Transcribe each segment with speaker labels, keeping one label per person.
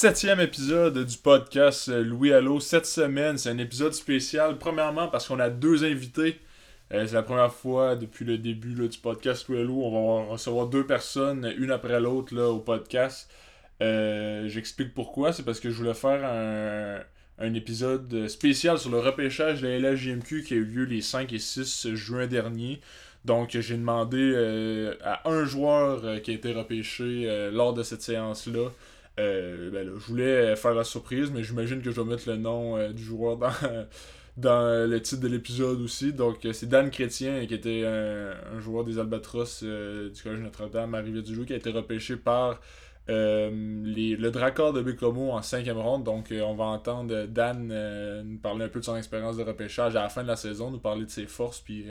Speaker 1: septième épisode du podcast Louis Allo. Cette semaine, c'est un épisode spécial. Premièrement, parce qu'on a deux invités. Euh, c'est la première fois depuis le début du podcast Louis Allo. On va recevoir deux personnes, une après l'autre, au podcast. Euh, j'explique pourquoi. C'est parce que je voulais faire un, épisode spécial sur le repêchage de la LHJMQ qui a eu lieu les 5 et 6 juin dernier. Donc, j'ai demandé euh, à un joueur qui a été repêché lors de cette séance-là euh, ben je voulais faire la surprise, mais j'imagine que je vais mettre le nom euh, du joueur dans, dans le titre de l'épisode aussi. Donc, euh, c'est Dan Chrétien, qui était un, joueur des Albatros du Collège Notre-Dame à Rivière-du-Loup, qui a été repêché par euh, le Dracor de Bécomo en cinquième ronde. Donc, euh, on va entendre Dan euh, nous parler un peu de son expérience de repêchage à la fin de la saison, nous parler de ses forces, puis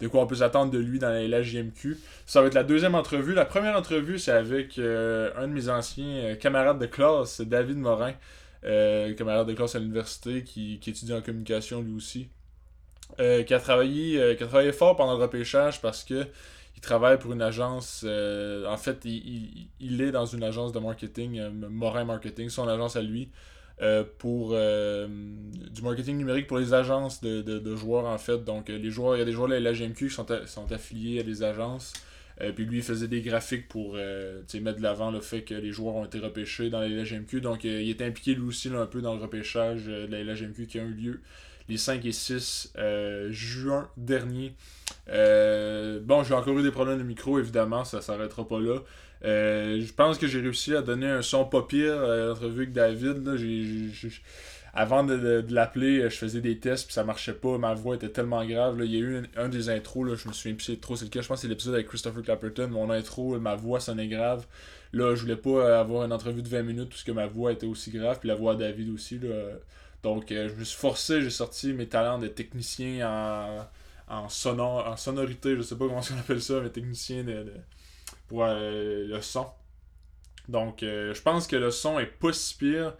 Speaker 1: de quoi on peut s'attendre de lui dans la LHJMQ. Ça va être la deuxième entrevue. La première entrevue, c'est avec un de mes anciens camarades de classe, David Morin, camarade de classe à l'université, qui, qui, étudie en communication lui aussi. qui, a travaillé, qui a travaillé fort pendant le repêchage parce que il travaille pour une agence. Euh, en fait, il, est dans une agence de marketing, euh, Morin Marketing, son agence à lui, euh, pour du marketing numérique pour les agences de, joueurs, en fait. Donc, les joueurs, il y a des joueurs de la LGMQ qui sont, sont affiliés à des agences. puis lui, il faisait des graphiques pour mettre de l'avant le fait que les joueurs ont été repêchés dans la LGMQ. Donc, il était impliqué lui aussi un peu dans le repêchage de la LGMQ qui a eu lieu les 5 et 6 juin dernier. Euh, bon, j'ai encore eu des problèmes de micro, évidemment, ça s'arrêtera pas là. Euh, je pense que j'ai réussi à donner un son pas pire à l'entrevue avec David. avant de, l'appeler, je faisais des tests puis ça marchait pas. Ma voix était tellement grave. Il y a eu un, des intros, là, je me souviens plus trop c'est le cas. Je pense que c'est l'épisode avec Christopher Clapperton. Mon intro, ma voix sonnait grave. Là, je voulais pas avoir une entrevue de 20 minutes puisque ma voix était aussi grave. Puis la voix de David aussi. Donc, euh, je me suis forcé, j'ai sorti mes talents de technicien en en, sonore, en sonorité, je sais pas comment on appelle ça, mais technicien de, pour euh, le son. Donc, euh, je pense que le son est pas si pire.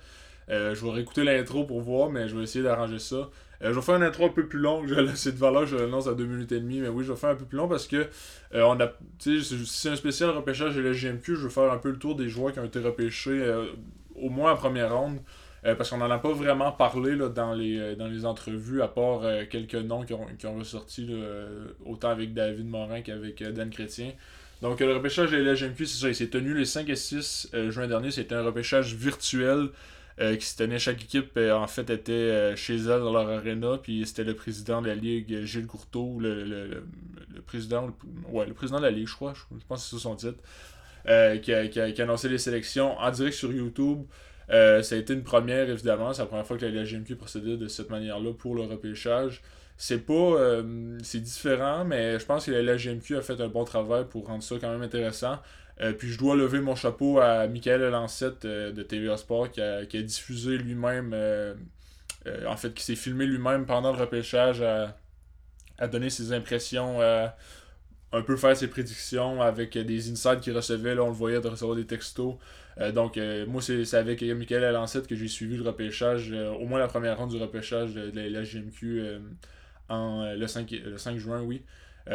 Speaker 1: Euh, je vais réécouter l'intro pour voir, mais je vais essayer d'arranger ça. je vais faire une intro un peu plus longue. Je de valeur, je lance à 2 minutes et demie. Mais oui, je vais faire un peu plus long parce que on a. C'est un spécial repêchage de la GMQ, je vais faire un peu le tour des joueurs qui ont été repêchés au moins en première ronde. Euh, parce qu'on n'en a pas vraiment parlé là, dans, les, euh, dans les entrevues, à part euh, quelques noms qui ont, qui ont ressorti, autant avec David Morin qu'avec Dan Chrétien. Donc le repêchage de la LGMQ, c'est ça, il s'est tenu les 5 et 6 juin dernier. C'était un repêchage virtuel qui se tenait. Chaque équipe, en fait, était chez elle dans leur arena. Puis c'était le président de la Ligue, Gilles Courteau, le, le, le, président, ouais, le président de la Ligue, je crois, je, pense que c'est son titre, qui qui, a, qui, a, annoncé les sélections en direct sur YouTube. Euh, ça a été une première, évidemment. C'est la première fois que la GMQ procédait de cette manière-là pour le repêchage. C'est pas. Euh, c'est différent, mais je pense que la GMQ a fait un bon travail pour rendre ça quand même intéressant. Euh, puis je dois lever mon chapeau à Michael Lancette de TVA Sport qui a, qui a diffusé lui-même. en fait, qui s'est filmé lui-même pendant le repêchage à, à donner ses impressions un peu faire ses prédictions avec des insides qu'il recevait. Là, on le voyait de recevoir des textos. Euh, donc, euh, moi, c'est avec Michael Alancette que j'ai suivi le repêchage, euh, au moins la première ronde du repêchage de, la, GMQ en, le, 5, le 5 juin, oui.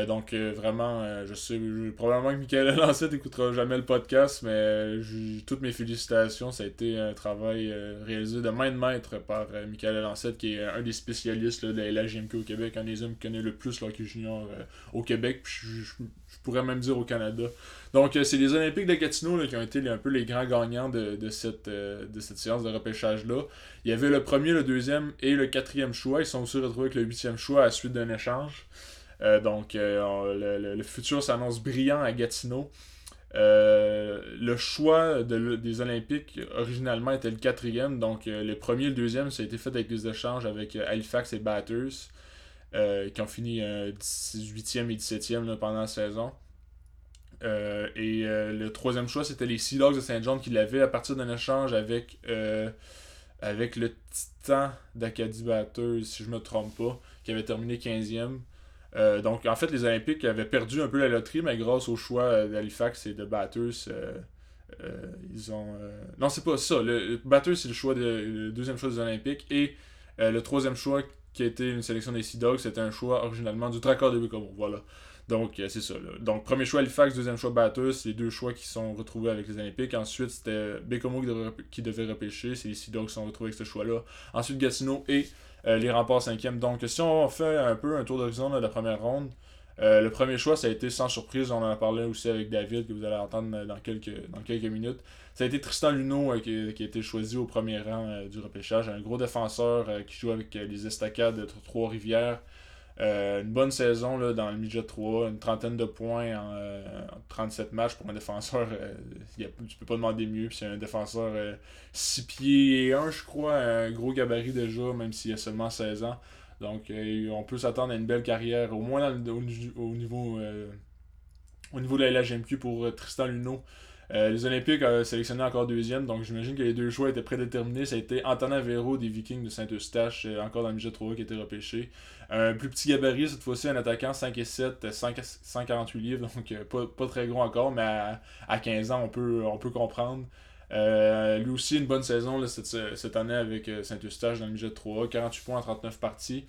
Speaker 1: Donc, vraiment, je sais, probablement que Michael Lancette n'écoutera jamais le podcast, mais toutes mes félicitations. Ça a été un travail réalisé de main de maître par Michael Lancette, qui est un des spécialistes de la GMQ au Québec, un des hommes qui connaît le plus l'hockey junior au Québec, puis je, pourrais même dire au Canada. Donc, c'est les Olympiques de Gatineau qui ont été un peu les grands gagnants de, cette, de cette séance de repêchage-là. Il y avait le premier, le deuxième et le quatrième choix. Ils sont aussi retrouvés avec le huitième choix à la suite d'un échange. Donc, le, futur s'annonce brillant à Gatineau. le choix des Olympiques originalement était le quatrième, donc le premier et le deuxième, ça a été fait avec des échanges avec Halifax et Batters, qui ont fini 18e et 17e pendant la saison. Euh, et euh, le troisième choix, c'était les Sea Dogs de Saint John qui l'avaient à partir d'un échange avec, euh, avec le Titan d'Acadie Batters, si je me trompe pas, qui avait terminé 15e. Donc, en fait, les Olympiques avaient perdu un peu la loterie, mais grâce au choix d'Halifax et de Batters, ils ont. Non, c'est pas ça. Le, Batters, c'est le, choix de, le deuxième choix des Olympiques. Et le troisième choix, qui a été une sélection des Sea Dogs, c'était un choix originalement du Tracker de Bécomo. Voilà. Donc, c'est ça. Donc, premier choix Halifax, deuxième choix Bathurst, les deux choix qui sont retrouvés avec les Olympiques. Ensuite, c'était Bécomo qui devait, repêcher. C'est les Sea Dogs qui sont retrouvés avec ce choix-là. Ensuite, Gatineau et les remparts cinquième. Donc, si on fait un peu un tour d'horizon de la première ronde, euh, le premier choix, ça a été sans surprise, on en a parlé aussi avec David, que vous allez entendre dans quelques, dans quelques minutes. Ça a été Tristan Luneau euh, qui, a été choisi au premier rang euh, du repêchage. Un gros défenseur qui joue avec les estacades de Trois-Rivières. Une bonne saison là, dans le midget 3, une trentaine de points en, 37 matchs pour un défenseur. tu peux pas demander mieux. C'est un défenseur 6 pieds et 1, je crois, un gros gabarit déjà, même s'il a seulement 16 ans. Donc, euh, on peut s'attendre à une belle carrière, au moins au, niveau, euh, au niveau de la LHMQ pour euh, Tristan Luneau. Les Olympiques ont sélectionné encore deuxième, donc j'imagine que les deux choix étaient prédéterminés. Ça a été Antonin Véro des Vikings de Saint-Eustache, encore dans le midget 3 qui a été repêché. Un plus petit gabarit, cette fois-ci, un attaquant 5 et 7, 148 livres, donc pas, très gros encore, mais à, 15 ans, on peut, on peut comprendre. Euh, lui aussi, une bonne saison cette, année avec euh, Saint-Eustache dans le midget 3 48 points en 39 parties.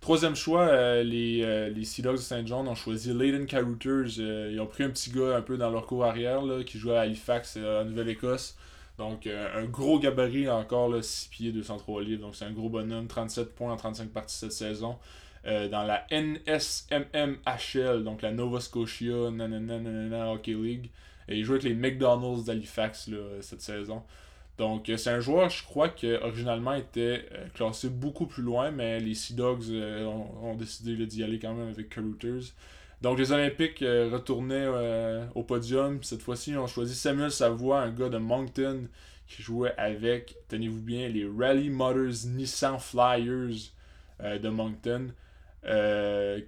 Speaker 1: Troisième choix, euh, les, les Sea Dogs de Saint-John ont choisi Layden Carouters. ils ont pris un petit gars un peu dans leur cours arrière qui jouait à Halifax en Nouvelle-Écosse. Donc un gros gabarit encore, 6 pieds 203 livres. Donc c'est un gros bonhomme, 37 points en 35 parties cette saison. dans la NSMMHL, donc la Nova Scotia Hockey League. Et il joue avec les McDonald's d'Halifax cette saison. Donc euh, c'est un joueur, je crois, qui originalement était euh, classé beaucoup plus loin, mais les Sea Dogs euh, ont, décidé d'y aller quand même avec Carouters. Donc les Olympiques retournaient au podium. Cette fois-ci, ils ont choisi Samuel Savoie, un gars de Moncton, qui jouait avec, tenez-vous bien, les Rally Motors Nissan Flyers de Moncton. Euh,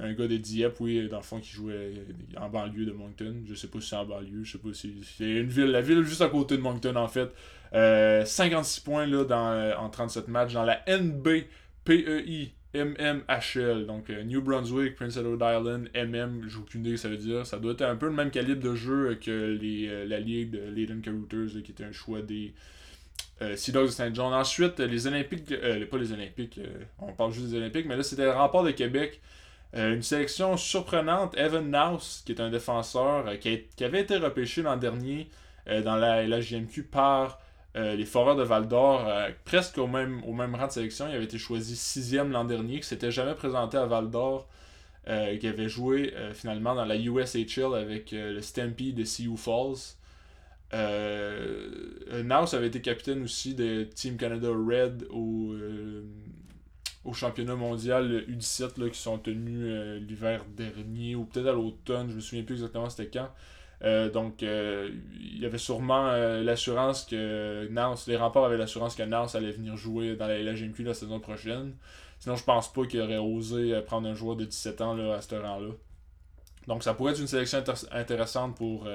Speaker 1: un, gars de Dieppe, oui, dans le fond, qui jouait en banlieue de Moncton. Je sais pas si c'est en banlieue, je sais pas si c'est une ville, la ville juste à côté de Moncton en fait. 56 euh, points là, dans, euh, en 37 matchs dans la NBPEI MMHL. Donc New Brunswick, Prince Edward Island, MM, j'ai aucune idée que ça veut dire. Ça doit être un peu le même calibre de jeu que les, la ligue de Leyden Carouters, qui était un choix des euh, Sea Dogs de Saint John. Ensuite, les Olympiques, euh, pas les Olympiques, euh, on parle juste des Olympiques, mais là c'était le rempart de Québec. une sélection surprenante, Evan Naus, qui est un défenseur qui, avait été repêché l'an dernier dans la, LGMQ par les Foreurs de Val d'Or, presque au même, au même rang de sélection. Il avait été choisi sixième l'an dernier, qui s'était jamais présenté à Val d'Or. qui avait joué finalement dans la USHL avec le Stampede de Sioux Falls. Euh, Naus avait été capitaine aussi de Team Canada Red au, euh, championnat mondial U17 là, qui sont tenus euh, l'hiver dernier ou peut-être à l'automne, je me souviens plus exactement c'était quand. Euh, donc il y avait sûrement l'assurance que Naus, les remparts avaient l'assurance que Naus allait venir jouer dans la LGMQ la saison prochaine. Sinon je pense pas qu'il aurait osé prendre un joueur de 17 ans là, à ce rang-là. Donc ça pourrait être une sélection intéressante pour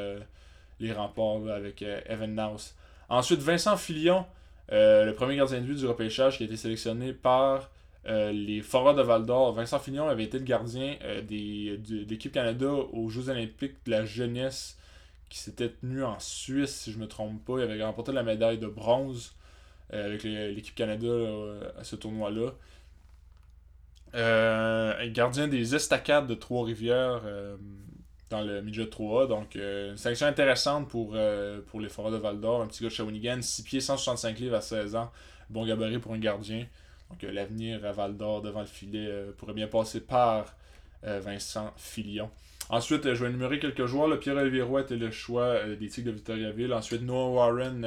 Speaker 1: les remports avec euh, Evan Naus. Ensuite, Vincent Filion, euh, le premier gardien de but du repêchage qui a été sélectionné par euh, les Forats de Val d'Or. Vincent Filion avait été le gardien des, de, l'équipe Canada aux Jeux olympiques de la jeunesse qui s'était tenu en Suisse, si je ne me trompe pas. Il avait remporté la médaille de bronze avec l'équipe Canada à ce tournoi-là. gardien des Estacades de Trois-Rivières dans le midget 3A. Donc, euh, une sélection intéressante pour, euh, pour les Forêts de Val d'Or. Un petit gars de Shawinigan, 6 pieds, 165 livres à 16 ans. Bon gabarit pour un gardien. Donc, euh, l'avenir à Val d'Or devant le filet pourrait bien passer par Vincent Filion. Ensuite, je vais énumérer quelques joueurs. Le Pierre-Olivier Roy était le choix des Tigres de Victoriaville. Ensuite, Noah Warren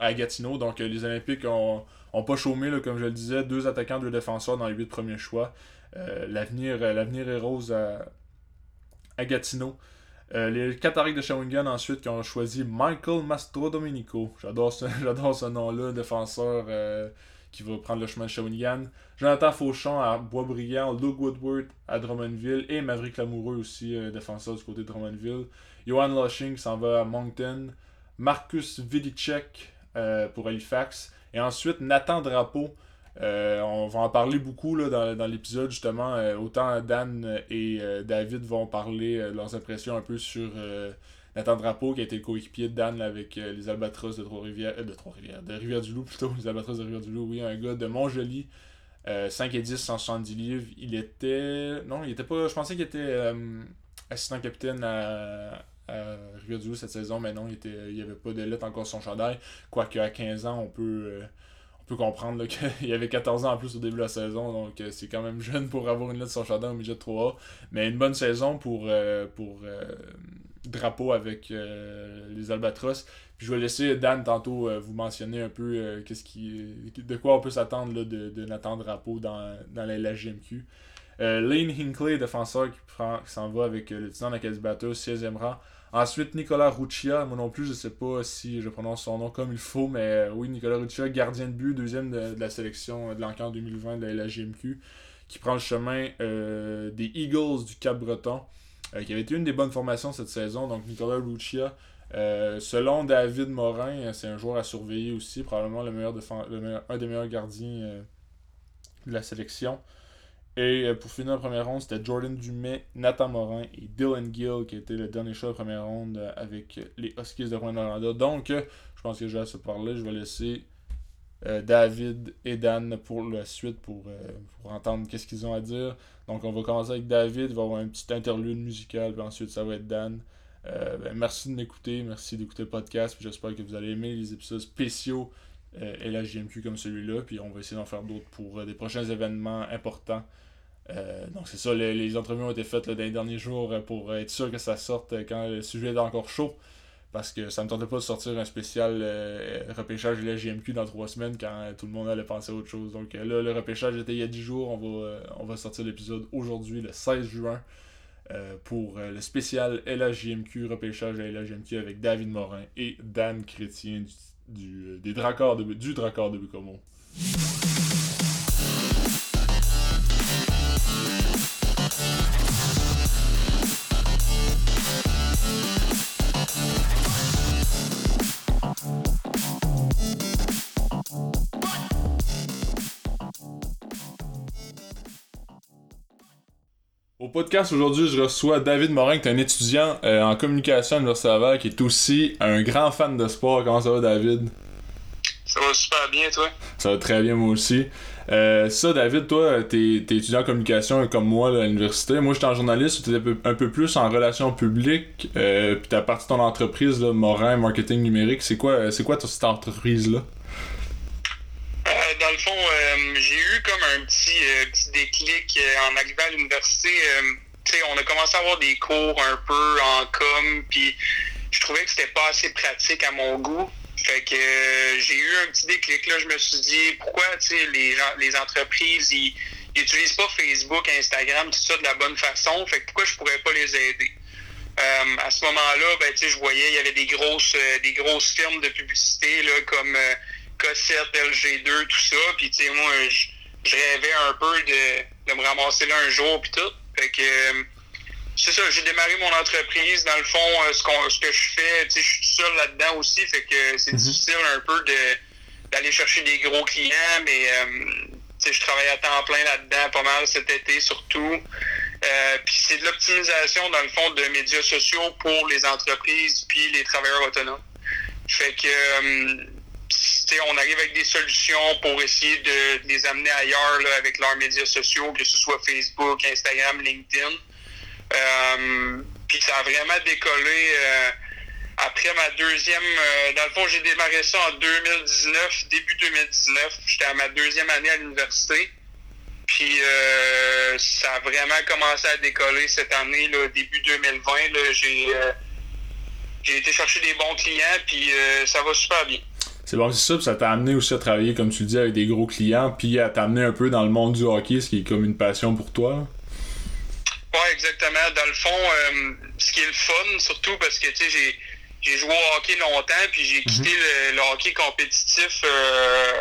Speaker 1: à Gatineau. Donc, les Olympiques ont, ont pas chômé, comme je le disais. Deux attaquants, deux défenseurs dans les huit premiers choix. l'avenir, l'avenir est rose à, Gatineau. Euh, les Qataris de Shawinigan ensuite qui ont choisi Michael Mastrodomenico. J'adore ce, ce nom-là, défenseur euh, qui va prendre le chemin de Shawinigan. Jonathan Fauchon à Boisbriand, Luke Woodward à Drummondville et Maverick Lamoureux aussi, euh, défenseur du côté de Drummondville. Johan Lushing s'en va à Moncton. Marcus Vidicek pour Halifax. Et ensuite Nathan Drapeau euh, on va en parler beaucoup dans, l'épisode, justement. Euh, autant Dan et euh, David vont parler leurs impressions un peu sur Nathan Drapeau, qui a été coéquipier de Dan avec les Albatros de Trois-Rivières. de Trois-Rivières, de Rivière-du-Loup plutôt. Les Albatros de Rivière-du-Loup, oui, un gars de Montjoli. 5 et 10, 170 livres. Il était. Non, il était pas. Je pensais qu'il était assistant capitaine à, Rio cette saison, mais non, il il avait pas de lettre encore sur son chandail. Quoique à 15 ans, on peut comprendre qu'il avait 14 ans en plus au début de la saison, donc euh, c'est quand même jeune pour avoir une lettre sur Chardin au midget 3A. Mais une bonne saison pour, euh, pour euh, drapeau avec les Albatros. Puis je vais laisser Dan tantôt vous mentionner un peu qu'est-ce qui, de quoi on peut s'attendre de, de Nathan Drapeau dans, dans la LGMQ. Lane Hinckley, défenseur qui, qui s'en va avec le Titan Batteur, 16e rang. Ensuite, Nicolas Ruccia, moi non plus, je sais pas si je prononce son nom comme il faut, mais euh, oui, Nicolas Ruccia, gardien de but, deuxième de, la sélection de l'encan 2020 de la GMQ, qui prend le chemin euh, des Eagles du Cap-Breton, euh, qui avait été une des bonnes formations cette saison. Donc, Nicolas Ruccia, selon David Morin, c'est un joueur à surveiller aussi, probablement un des meilleurs gardiens de la sélection. Et euh, pour finir la première ronde, c'était Jordan Dumais, Nathan Morin et Dylan Gill qui était le dernier choix de première ronde euh, avec les Huskies de Rwanda. Donc, euh, je pense que j'ai assez parlé. Je vais laisser David et Dan pour la suite pour, pour entendre qu'est-ce qu'ils ont à dire. Donc, on va commencer avec David. Il va y avoir un petit interlude musical, puis ensuite, ça va être Dan. Ben, merci de m'écouter, merci d'écouter le podcast. J'espère que vous allez aimer les épisodes spéciaux et la JMQ comme celui-là. Puis on va essayer d'en faire d'autres pour des prochains événements importants. Euh, donc c'est ça, les, entrevues ont été faites dans les derniers jours euh, pour être sûr que ça sorte quand le sujet est encore chaud. Parce que ça ne me tentait pas de sortir un spécial euh, repêchage GMQ dans trois semaines quand tout le monde allait penser à autre chose. Donc là, le repêchage était il y a 10 jours. On va, on va sortir l'épisode aujourd'hui, le 16 juin, pour le spécial LHJMQ, repêchage à LHJMQ avec David Morin et Dan Chrétien du, des Dracors de, du Dracor de Bucomo. Podcast aujourd'hui, je reçois David Morin, qui est un étudiant euh, en communication à l'Université Laval, qui est aussi un grand fan de sport. Comment ça va, David?
Speaker 2: Ça va super bien, toi?
Speaker 1: Ça va très bien, moi aussi. Euh, ça, David, toi, t'es, es étudiant en communication comme moi à l'université. Moi, j'étais en journaliste, tu étais un peu plus en relations publiques. Euh, puis t'as parti de ton entreprise, là, Morin Marketing Numérique. C'est quoi, c'est quoi cette entreprise-là?
Speaker 2: Euh, dans le fond, euh, j'ai eu comme un petit, euh, petit déclic en arrivant à l'université. on a commencé à avoir des cours un peu en com, puis je trouvais que c'était pas assez pratique à mon goût. Fait que j'ai eu un petit déclic. Là, je me suis dit pourquoi les, les entreprises ils, utilisent pas Facebook, Instagram, tout ça de la bonne façon. Fait que pourquoi je pourrais pas les aider? à ce moment-là, ben, je voyais il y avait des grosses des grosses firmes de publicité là, comme Cossette, LG2, tout ça. Puis, tu sais, moi, je, rêvais un peu de, me ramasser là un jour, puis tout. Fait que, euh, c'est ça, j'ai démarré mon entreprise. Dans le fond, euh, ce, ce que je fais, tu sais, je suis tout seul là-dedans aussi. Fait que c'est mhm. difficile un peu d'aller chercher des gros clients, mais, euh, tu sais, je travaille à temps plein là-dedans, pas mal cet été surtout. puis c'est de l'optimisation, dans le fond, de médias sociaux pour les entreprises puis les travailleurs autonomes. Fait que on arrive avec des solutions pour essayer de, les amener ailleurs avec leurs médias sociaux, que ce soit Facebook, Instagram, LinkedIn. Euh, puis ça a vraiment décollé euh, après ma deuxième. Euh, dans le fond, j'ai démarré ça en 2019, début 2019. J'étais à ma deuxième année à l'université. Puis ça a vraiment commencé à décoller cette année, là, début 2020. J'ai j'ai été chercher des bons clients, puis ça va super bien.
Speaker 1: C'est bon, c'est ça, puis ça t'a amené aussi à travailler, comme tu le dis, avec des gros clients, puis à t'amener un peu dans le monde du hockey, ce qui est comme une passion pour toi.
Speaker 2: Ouais, exactement. Dans le fond, euh, ce qui est le fun, surtout parce que, tu sais, j'ai joué au hockey longtemps, puis j'ai quitté mhm. le, hockey compétitif euh,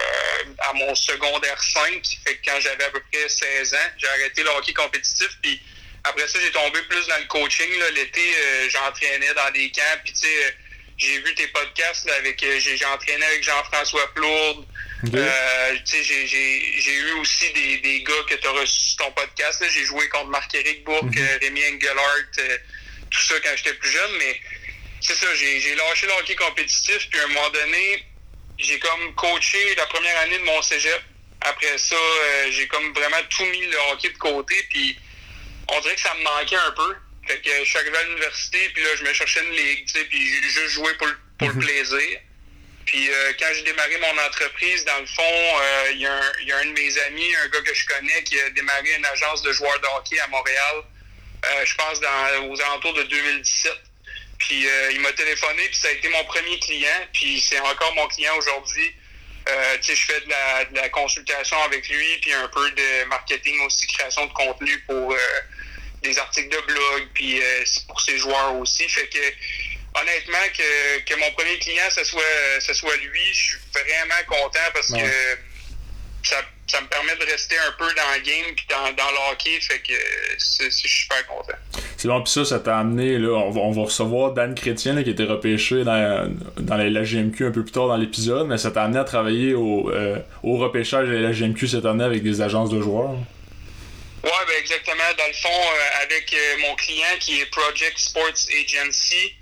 Speaker 2: à mon secondaire 5. Fait que quand j'avais à peu près 16 ans, j'ai arrêté le hockey compétitif, puis après ça, j'ai tombé plus dans le coaching. L'été, euh, j'entraînais dans des camps, puis tu sais j'ai vu tes podcasts avec euh, j'ai entraîné avec Jean-François Plourde. Euh, j'ai eu aussi des, des gars que tu as reçus sur ton podcast. J'ai joué contre Marc-Éric Bourque, mhm. euh, Rémi Engelhardt, tout ça quand j'étais plus jeune, mais c'est ça, j'ai lâché le hockey compétitif, puis à un moment donné, j'ai comme coaché la première année de mon cégep. après ça, euh, j'ai comme vraiment tout mis le hockey de côté, puis on dirait que ça me manquait un peu. Fait que je suis arrivé à l'université, puis là, je me cherchais une ligue, tu sais, puis juste joué pour, le- pour le plaisir. Puis euh, quand j'ai démarré mon entreprise, dans le fond, euh, il y, a un- il y a un de mes amis, un gars que je connais, qui a démarré une agence de joueurs de hockey à Montréal, euh, je pense dans, aux alentours de 2017. Puis il m'a téléphoné, puis ça a été mon premier client, puis c'est encore mon client aujourd'hui. Tu sais, je fais de la, de la consultation avec lui, puis un peu de marketing aussi, création de contenu pour des articles de blog, puis euh, pour ses joueurs aussi. Fait que honnêtement, que, que mon premier client, ce soit, ce soit lui, je suis vraiment content parce
Speaker 1: Ouais.
Speaker 2: que ça, ça me permet de rester un peu dans le game puis dans, dans le hockey. Fait que je suis super content.
Speaker 1: C'est bon, puis ça, ça t'a amené, là, on va, on va recevoir Dan Chrétien, là, qui était repêché dans, dans la, la GMQ un peu plus tard dans l'épisode, mais ça t'a amené à travailler au, euh, au repêchage de la GMQ cette année avec des agences de joueurs.
Speaker 2: Ouais, ben exactement. Dans le fond, euh, avec euh, mon client qui est Project Sports Agency,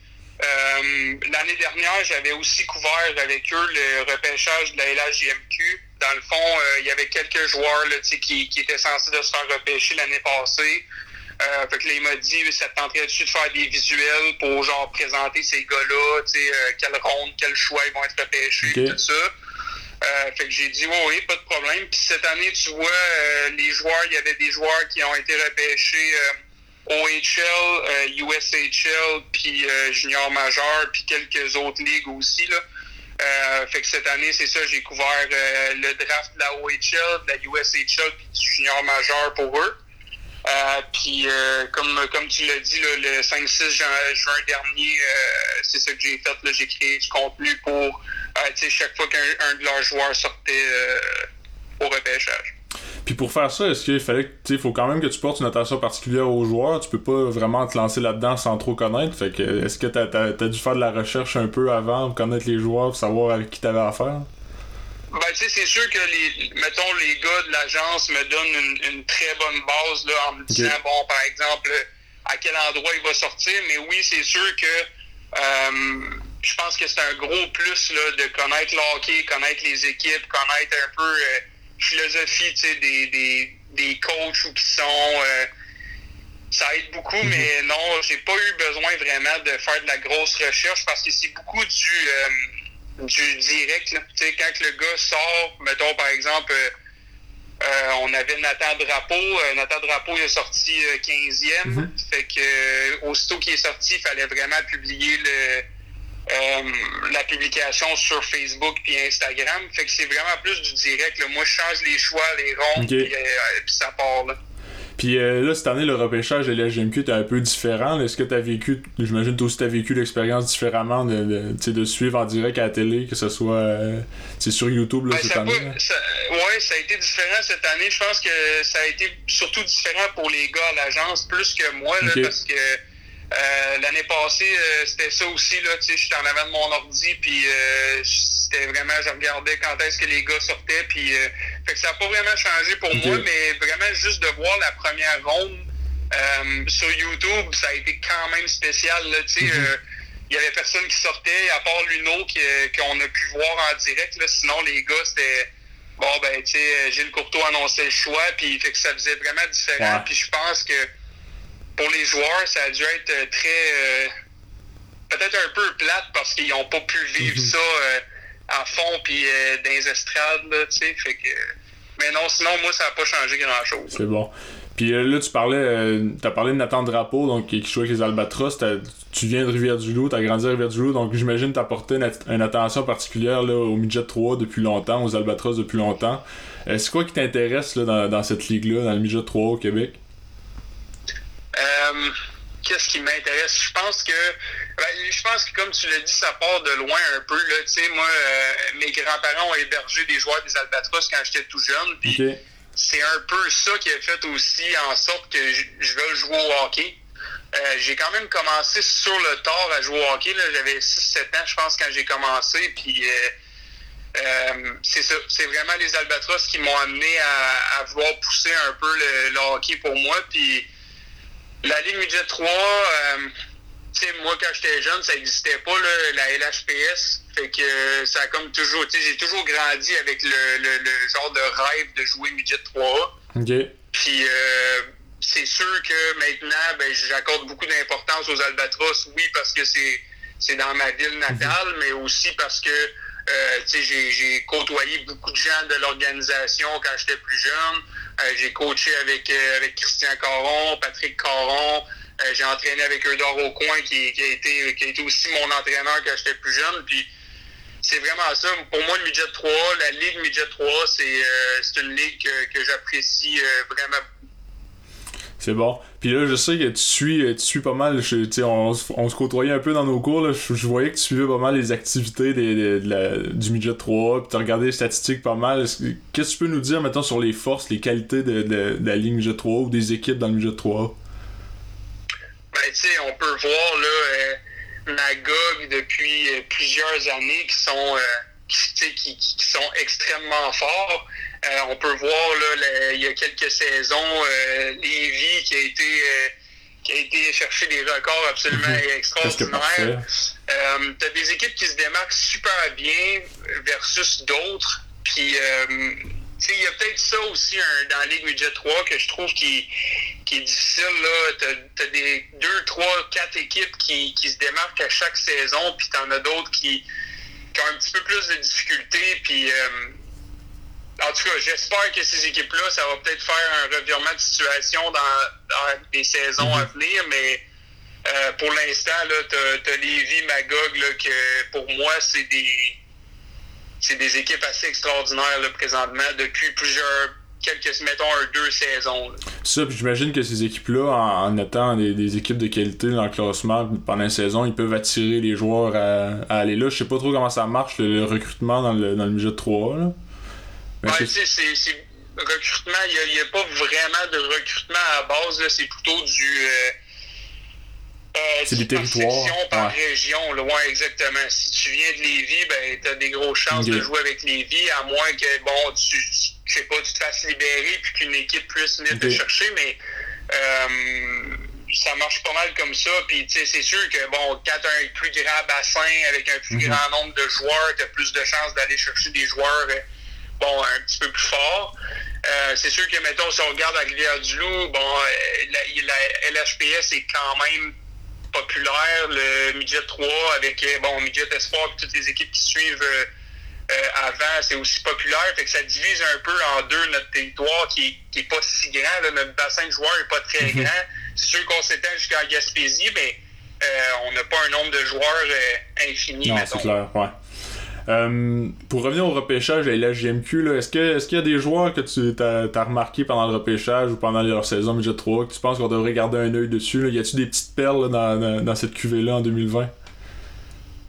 Speaker 2: euh, l'année dernière, j'avais aussi couvert avec eux le repêchage de la LHJMQ. Dans le fond, il y avait quelques joueurs là, qui, qui étaient censés de se faire repêcher l'année passée. Fait que là, il m'a dit, ça te tenterait dessus de faire des visuels pour genre présenter ces gars-là, quelle ronde, quel choix ils vont être repêchés, tout ça. Euh, fait que j'ai dit oui, pas de problème. Puis cette année, tu vois, euh, les joueurs, il y avait des joueurs qui ont été repêchés OHL, euh, USHL, puis junior majeur, puis quelques autres ligues aussi. Là. Fait que cette année, c'est ça, j'ai couvert le draft de la OHL, de la USHL, puis du junior majeur pour eux. Euh, puis euh, comme, comme tu l'as dit, le 5-6 juin, dernier, euh, c'est ça que j'ai fait. là. J'ai créé du contenu pour chaque fois qu'un un de leurs joueurs sortait au repêchage.
Speaker 1: Puis pour faire ça, est-ce qu'il fallait que, faut quand même que tu portes une attention particulière aux joueurs, tu peux pas vraiment te lancer là-dedans sans trop connaître, fait que, est-ce que t'as, t'as dû faire de la recherche un peu avant connaître les joueurs, savoir avec qui t'avais affaire?
Speaker 2: Ben, tu sais, c'est sûr que les, mettons, les gars de l'agence me donnent une, une très bonne base, là, en me disant, bon, par exemple, à quel endroit il va sortir, mais oui, c'est sûr que, euh, je pense que c'est un gros plus, là, de connaître le hockey, connaître les équipes, connaître un peu, euh, philosophie, tu sais, des, des, des coachs où qui sont, euh, ça aide beaucoup, mais non, j'ai pas eu besoin vraiment de faire de la grosse recherche parce que c'est beaucoup du, euh, du direct. là. Tu sais, quand le gars sort, mettons par exemple, euh, euh, on avait Nathan Drapeau. Euh, Nathan Drapeau il est sorti euh, 15e.
Speaker 1: Mhm.
Speaker 2: Fait que aussitôt qu'il est sorti, il fallait vraiment publier le, la publication sur Facebook puis Instagram. Fait que c'est vraiment plus du direct. là. Moi, je change les choix, les ronds,
Speaker 1: Ok.
Speaker 2: puis, euh, puis ça part là.
Speaker 1: Puis euh, là, cette année, le repêchage de la GMQ était un peu différent. Est-ce que t'as vécu, j'imagine toi aussi t'as vécu l'expérience différemment de, de, tu sais, de suivre en direct à la télé, que ce soit euh, tu sur YouTube là,
Speaker 2: Ben,
Speaker 1: cette
Speaker 2: ça,
Speaker 1: année? là?
Speaker 2: ça- ouais, ça a été différent cette année. Je pense que ça a été surtout différent pour les gars à l'agence plus que moi, là, parce que euh, l'année passée, euh, c'était ça aussi. Là, tu sais, j'étais en avant de mon ordi, puis euh, c'était vraiment, je regardais quand est-ce que les gars sortaient, puis euh, fait que ça n'a pas vraiment changé pour moi, mais vraiment juste de voir la première ronde euh, sur YouTube, ça a été quand même spécial. Là, tu sais,
Speaker 1: Mhm.
Speaker 2: il y avait personne qui sortait, à part Luno qui, qu'on a pu voir en direct. Là. Sinon, les gars, c'était bon, ben, tu sais, Gilles Courteau annonçait le choix, puis fait que ça faisait vraiment différent.
Speaker 1: Ouais.
Speaker 2: Puis je pense que pour les joueurs, ça a dû être euh, très. euh, peut-être un peu plate parce qu'ils n'ont pas pu vivre
Speaker 1: Mhm.
Speaker 2: ça euh, à fond, puis dans les estrades, tu sais. Fait que. Mais non, sinon, moi, ça n'a pas changé grand-chose.
Speaker 1: C'est bon. Puis euh, là, tu parlais, euh, t'as parlé de Nathan Drapeau, donc qui jouait avec les Albatros. Tu viens de Rivière-du-Loup, t'as grandi à Rivière-du-Loup, donc j'imagine que t'as porté une, at- une attention particulière là, au midget 3 depuis longtemps, aux Albatros depuis longtemps. Euh, c'est quoi qui t'intéresse là, dans, dans cette ligue-là, dans le midget 3 au Québec?
Speaker 2: Euh, Qu'est-ce qui m'intéresse? Je pense que ben, je pense que comme tu l'as dit, ça part de loin un peu. Là. Tu sais, moi, euh, mes grands-parents ont hébergé des joueurs des Albatros quand j'étais tout jeune. Puis c'est un peu ça qui a fait aussi en sorte que je, veux jouer au hockey. Euh, j'ai quand même commencé sur le tard à jouer au hockey. là. J'avais 6-7 ans, je pense, quand j'ai commencé. Puis euh, c'est ça. C'est vraiment les Albatros qui m'ont amené à, à vouloir pousser un peu le, le hockey pour moi. Puis la Ligue Midget 3, euh, sais, moi, quand j'étais jeune, ça n'existait pas, là, la LHPS. Fait que euh, ça a comme toujours, tu sais, j'ai toujours grandi avec le, le, le, genre de rêve de jouer midget 3A.
Speaker 1: OK.
Speaker 2: Puis euh, c'est sûr que maintenant, ben, j'accorde beaucoup d'importance aux Albatros, oui, parce que c'est, c'est dans ma ville natale, mais aussi parce que euh, j'ai, côtoyé beaucoup de gens de l'organisation quand j'étais plus jeune. Euh, j'ai coaché avec, euh, avec Christian Caron, Patrick Caron. J'ai entraîné avec Eudor Aucoin qui, qui, a été, qui a été aussi mon entraîneur quand j'étais plus jeune. Puis c'est vraiment ça. Pour moi, le Midget 3, la Ligue Midget 3, c'est, une ligue que, que j'apprécie vraiment
Speaker 1: C'est bon. Puis là, je sais que tu suis, tu suis pas mal. On, on se côtoyait un peu dans nos cours. Là, je, voyais que tu suivais pas mal les activités des, de la- du midget 3. Puis tu regardais les statistiques pas mal. Est-ce que- Qu'est-ce que tu peux nous dire maintenant sur les forces, les qualités de, de- la ligne midget 3 ou des équipes dans le midget 3
Speaker 2: Ben, tu sais, on peut voir là, euh, Magog depuis euh, plusieurs années qui sont, euh, qui- qui sont extrêmement forts. Euh, on peut voir là, le- il y a quelques saisons euh, Lévis qui a été euh, qui a été chercher des records absolument
Speaker 1: Mhm.
Speaker 2: Extraordinaires.
Speaker 1: parfait.
Speaker 2: Euh, t'as des équipes qui se démarquent super bien versus d'autres. Puis, tu sais, il y a peut-être ça aussi dans la Ligue Midget 3 que je trouve qui, qui est difficile. là. T'as, t'as des deux, trois, quatre équipes qui, qui se démarquent à chaque saison, puis t'en as d'autres qui, qui ont un petit peu plus de difficultés. Puis, en tout cas, j'espère que ces équipes-là, ça va peut-être faire un revirement de situation dans, dans les saisons à venir, mais euh, pour l'instant, t'as, t'as Lévis, Magog, là, que pour moi, c'est des c'est des équipes assez extraordinaires là, présentement depuis plusieurs quelques mettons un deux saisons. là.
Speaker 1: Ça, puis j'imagine que ces équipes-là, en, en étant des, des équipes de qualité dans le classement pendant la saison, ils peuvent attirer les joueurs à, à aller là. Je sais pas trop comment ça marche, le, le recrutement dans le, dans le midget 3. Là. Mais
Speaker 2: Ouais,
Speaker 1: c'est-
Speaker 2: recrutement, il n'y a, pas vraiment de recrutement à la base, là, c'est plutôt du. euh, euh,
Speaker 1: C'est
Speaker 2: du
Speaker 1: des
Speaker 2: par
Speaker 1: territoires,
Speaker 2: par
Speaker 1: ouais.
Speaker 2: région, là, ouais, exactement. Si tu viens de Lévis, ben, tu as des grosses chances de jouer avec Lévis, à moins que, bon, tu, je sais pas, tu te fasses libérer puis qu'une équipe puisse venir te chercher, mais euh, ça marche pas mal comme ça. Puis, tu sais, c'est sûr que, bon, quand tu as un plus grand bassin avec un plus
Speaker 1: Mhm.
Speaker 2: grand nombre de joueurs, tu as plus de chances d'aller chercher des joueurs, euh, bon, un petit peu plus forts. Euh, c'est sûr que, mettons, si on regarde la Rivière-du-Loup, bon, euh, la, la LHPS est quand même populaire, le Midget 3 avec, euh, bon, Midget Espoir et toutes les équipes qui suivent euh, euh, avant, c'est aussi populaire. Fait que ça divise un peu en deux notre territoire qui, est- qui est pas si grand. là. Notre bassin de joueurs est pas très
Speaker 1: Mhm.
Speaker 2: grand. C'est sûr qu'on s'étend jusqu'à Gaspésie, mais euh, on n'a pas un nombre de joueurs euh, infini,
Speaker 1: Non,
Speaker 2: mettons.
Speaker 1: c'est clair, ouais. Euh, pour revenir au repêchage et la là, est-ce qu'il y a des joueurs que tu t'as, t'as remarqué pendant le repêchage ou pendant leur saison Midget 3 que tu penses qu'on devrait garder un œil dessus? Là? Y a-tu des petites perles là, dans, dans, dans cette cuvée-là en 2020?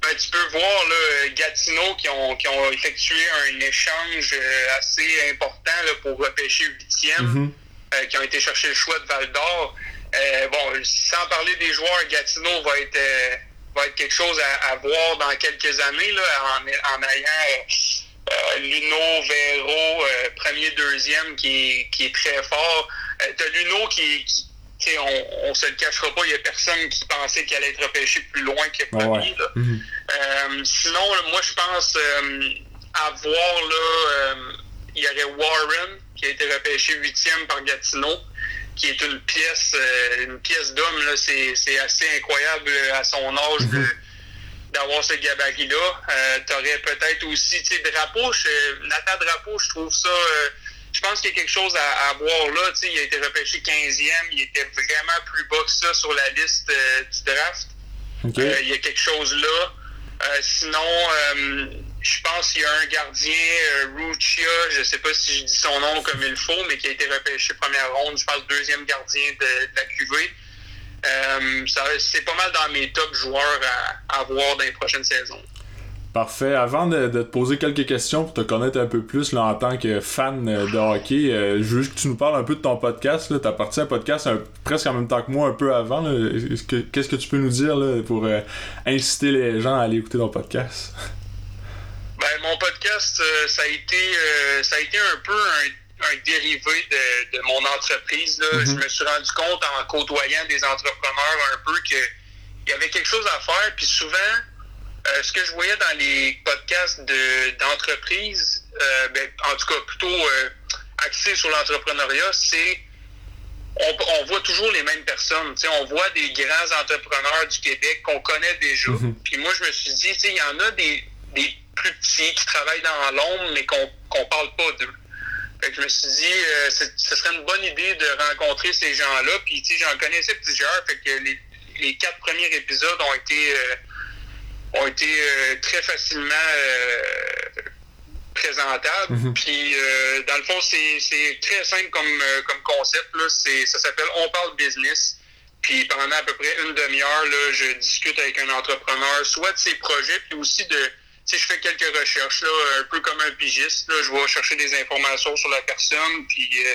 Speaker 2: Ben, tu peux voir là, Gatineau qui ont, qui ont effectué un échange euh, assez important là, pour repêcher huitième, euh, qui ont été chercher le choix de Val d'Or. Euh, bon, sans parler des joueurs, Gatineau va être, va être quelque chose à, à voir dans quelques années là, en, en ayant euh, Luno, Véro, euh, premier, deuxième, qui est, qui est très fort. Euh, T'as Luno qui, qui tu sais, on, on se le cachera pas, il y a personne qui pensait qu'il allait être repêché plus loin que premier.
Speaker 1: ouais.
Speaker 2: là.
Speaker 1: Mhm.
Speaker 2: Sinon, là, moi, je pense euh, avoir, là, il y aurait Warren, qui a été repêché huitième par Gatineau, qui est une pièce, euh, une pièce d'homme, là. C'est, c'est assez incroyable euh, à son âge de-
Speaker 1: Mhm.
Speaker 2: d'avoir ce gabarit-là. Euh, T'aurais peut-être aussi, tu sais, Drapeau, je- Nathan Drapeau, je trouve ça, euh, je pense qu'il y a quelque chose à, à voir là. Tu sais, il a été repêché 15e, il était vraiment plus bas que ça sur la liste du draft. Il y a quelque chose là. Sinon, je pense qu'il y a un gardien, euh, Ruchia, je sais pas si je dis son nom comme il faut, mais qui a été repêché première ronde, je pense deuxième gardien de, la QV. Euh, c'est pas mal dans mes top joueurs à, à voir dans les prochaines saisons.
Speaker 1: Parfait. Avant de, te poser quelques questions pour te connaître un peu plus en tant que fan euh, de hockey, euh, je veux juste que tu nous parles un peu de ton podcast. Tu as parti un podcast presque en même temps que moi, un peu avant. Qu'est-ce que tu peux nous dire pour inciter les gens à aller écouter ton podcast?
Speaker 2: Ben, mon podcast, euh, ça a été euh, ça a été un peu un, un dérivé de, de mon entreprise. Là.
Speaker 1: Mhm.
Speaker 2: Je me suis rendu compte en côtoyant des entrepreneurs un peu que il y avait quelque chose à faire. Puis souvent, euh, ce que je voyais dans les podcasts d'entreprise, euh, ben, en tout cas plutôt euh, axé sur l'entrepreneuriat, c'est on, on, voit toujours les mêmes personnes. sais, on voit des grands entrepreneurs du Québec qu'on connaît déjà.
Speaker 1: Mhm.
Speaker 2: Puis moi, je me suis dit, il y en a des, des, plus petits qui travaillent dans l'ombre, mais qu'on parle pas d'eux. Fait que je me suis dit, euh, ce serait une bonne idée de rencontrer ces gens-là. Puis, tu sais, j'en connaissais plusieurs. Fait que les, les quatre premiers épisodes ont été, euh, ont été euh, très facilement euh, présentables.
Speaker 1: Mhm.
Speaker 2: Puis, euh, dans le fond, c'est très simple comme, comme concept. Là. Ça s'appelle On parle business. Puis pendant à peu près une demi-heure, je discute avec un entrepreneur, soit de ses projets, puis aussi de. Sais, je fais quelques recherches, là, un peu comme un pigiste. Là, je vais chercher des informations sur la personne, puis euh,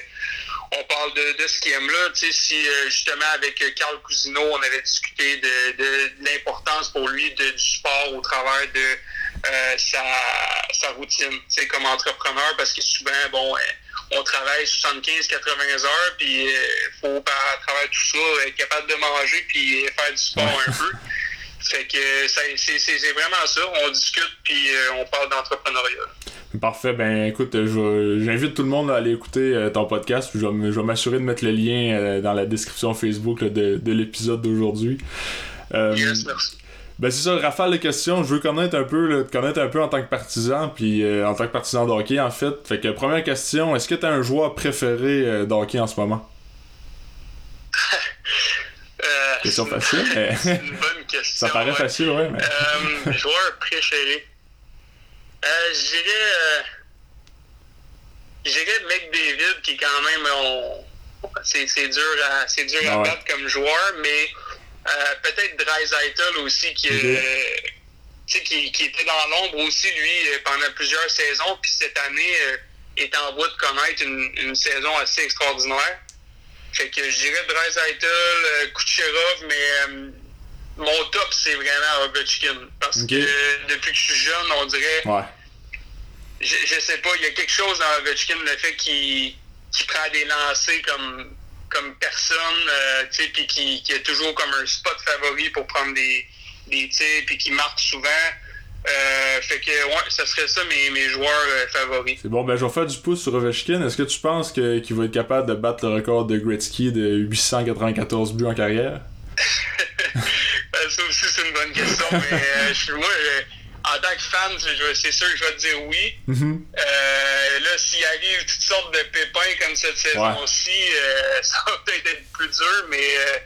Speaker 2: on parle de, de ce qu'il aime là. Tu sais, si euh, justement avec Carl Cousineau, on avait discuté de, de, de l'importance pour lui du sport au travers de euh, sa, sa routine, tu sais, comme entrepreneur, parce que souvent, bon, on travaille 75-80 heures, puis il faut, par- à travers tout ça, être capable de manger, puis faire du sport un peu. Fait que c'est vraiment ça. On discute, puis euh, on parle d'entrepreneuriat.
Speaker 1: Parfait, ben écoute, j'invite tout le monde à aller écouter euh, ton podcast, puis je vais, m'assurer de mettre le lien euh, dans la description Facebook là, de, de l'épisode d'aujourd'hui. Euh,
Speaker 2: Yes, merci.
Speaker 1: Ben c'est ça, rafale de questions. Je veux connaître un peu, là, te connaître un peu en tant que partisan, puis euh, en tant que partisan de hockey en fait. Fait que première question, est-ce que t'as un joueur préféré euh, de hockey en ce moment?
Speaker 2: Euh,
Speaker 1: Question facile, mais
Speaker 2: C'est une bonne question.
Speaker 1: ça paraît
Speaker 2: ouais.
Speaker 1: facile, ouais. Mais...
Speaker 2: Euh, joueur préféré. Euh, je dirais. Euh, je dirais McDavid, qui est quand même. on- c'est, c'est dur à, c'est dur à
Speaker 1: Ouais.
Speaker 2: battre comme joueur, mais euh, peut-être Dreisaitl aussi, qui,
Speaker 1: Ok.
Speaker 2: euh, tu sais, qui, qui était dans l'ombre aussi, lui, euh, pendant plusieurs saisons, puis cette année euh, est en voie de connaître une, une saison assez extraordinaire. Fait que je dirais Dreisaitl, euh, Kucherov, mais euh, mon top, c'est vraiment Ovechkin. Parce que depuis que je suis jeune, on dirait,
Speaker 1: Ouais.
Speaker 2: je, je sais pas, il y a quelque chose dans Ovechkin, le fait qu'il prend des lancers comme, comme personne, euh, tu sais, puis qui, qui a toujours comme un spot favori pour prendre des, des tirs, puis qui marque souvent. Euh, fait que, ouais, ça serait ça mes, mes joueurs euh, favoris.
Speaker 1: C'est bon, ben je vais faire du pouce sur Ovechkin. Est-ce que tu penses que- qu'il va être capable de battre le record de Gretzky de 894 buts en carrière?
Speaker 2: Euh, ça aussi, c'est une bonne question, mais euh, je- moi, euh, en tant que fan, je c'est sûr que je vais te dire oui.
Speaker 1: Mhm.
Speaker 2: Euh, là, s'il arrive toutes sortes de pépins comme cette saison-ci, ça va peut-être être plus dur, mais euh,